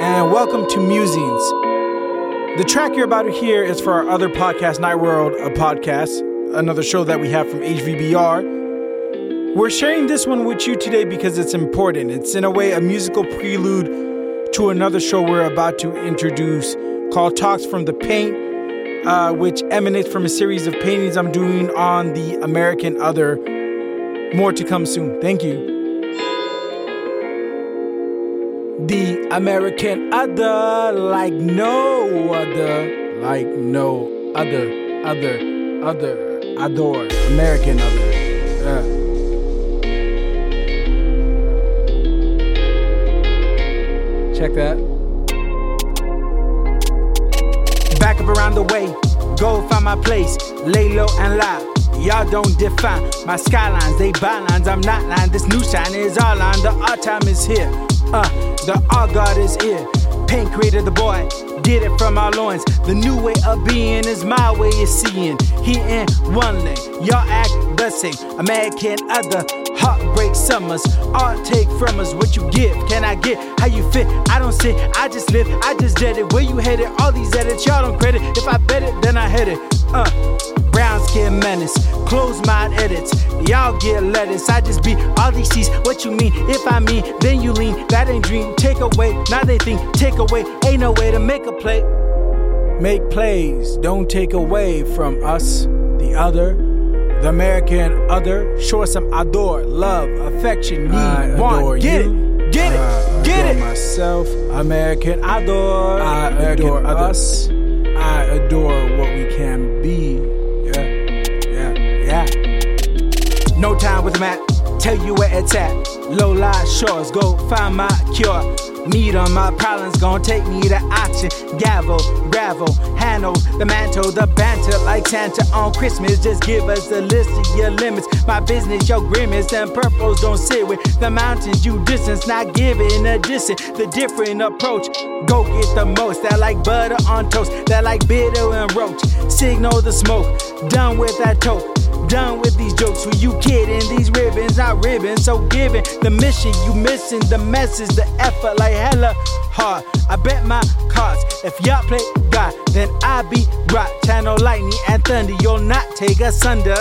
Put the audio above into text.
and welcome to Musings. The track you're about to hear is for our other podcast, Night World, a podcast, another show that we have from HVBR. We're sharing this one with you today because it's important. It's in a way a musical prelude to another show we're about to introduce called Talks from the Paint, uh, which emanates from a series of paintings I'm doing on the American Other. More to come soon. Thank you. The American other, like no other, like no other, other, other, adore, American other. Uh. Check that. Back up around the way, go find my place, lay low and lie. Y'all don't define my skylines, they bylines. I'm not lying. This new shine is all on. The art time is here. Uh, the art God is here. Paint created the boy, did it from our loins. The new way of being is my way of seeing. He in one lane, y'all act the same. American other, heartbreak summers. Art take from us what you give. Can I get how you fit? I don't sit, I just live, I just did it. Where you headed? All these edits, y'all don't credit. If I bet it, then I hit it. Uh, brown skin menace, close mind edits. Y'all get lettuce, I just be all these seats. What you mean? If I mean, then you lean. That ain't dream. Take away, now they think. Take away, ain't no way to make a play. Make plays, don't take away from us, the other. The American other, show us some adore, love, affection, need, I want, adore get you. it, get it, I get adore it. myself. American adore, I American adore other. us. I adore what we can be. No time with Matt. Tell you where it's at. Low lie shores. Go find my cure. Meet on my problems. Gonna take me to action. Gavel, gravel, handle the mantle, the banter like Santa on Christmas. Just give us a list of your limits. My business, your grimace, and purples don't sit with the mountains. You distance, not giving a distance. The different approach. Go get the most. That like butter on toast. That like bitter and roach. Signal the smoke. Done with that toke. Done with these jokes, who you kidding? These ribbons, not ribbons. So giving the mission, you missing the message, the effort like hella hard. I bet my cards. If y'all play God, then I be rock. Channel lightning and thunder, you'll not take us under.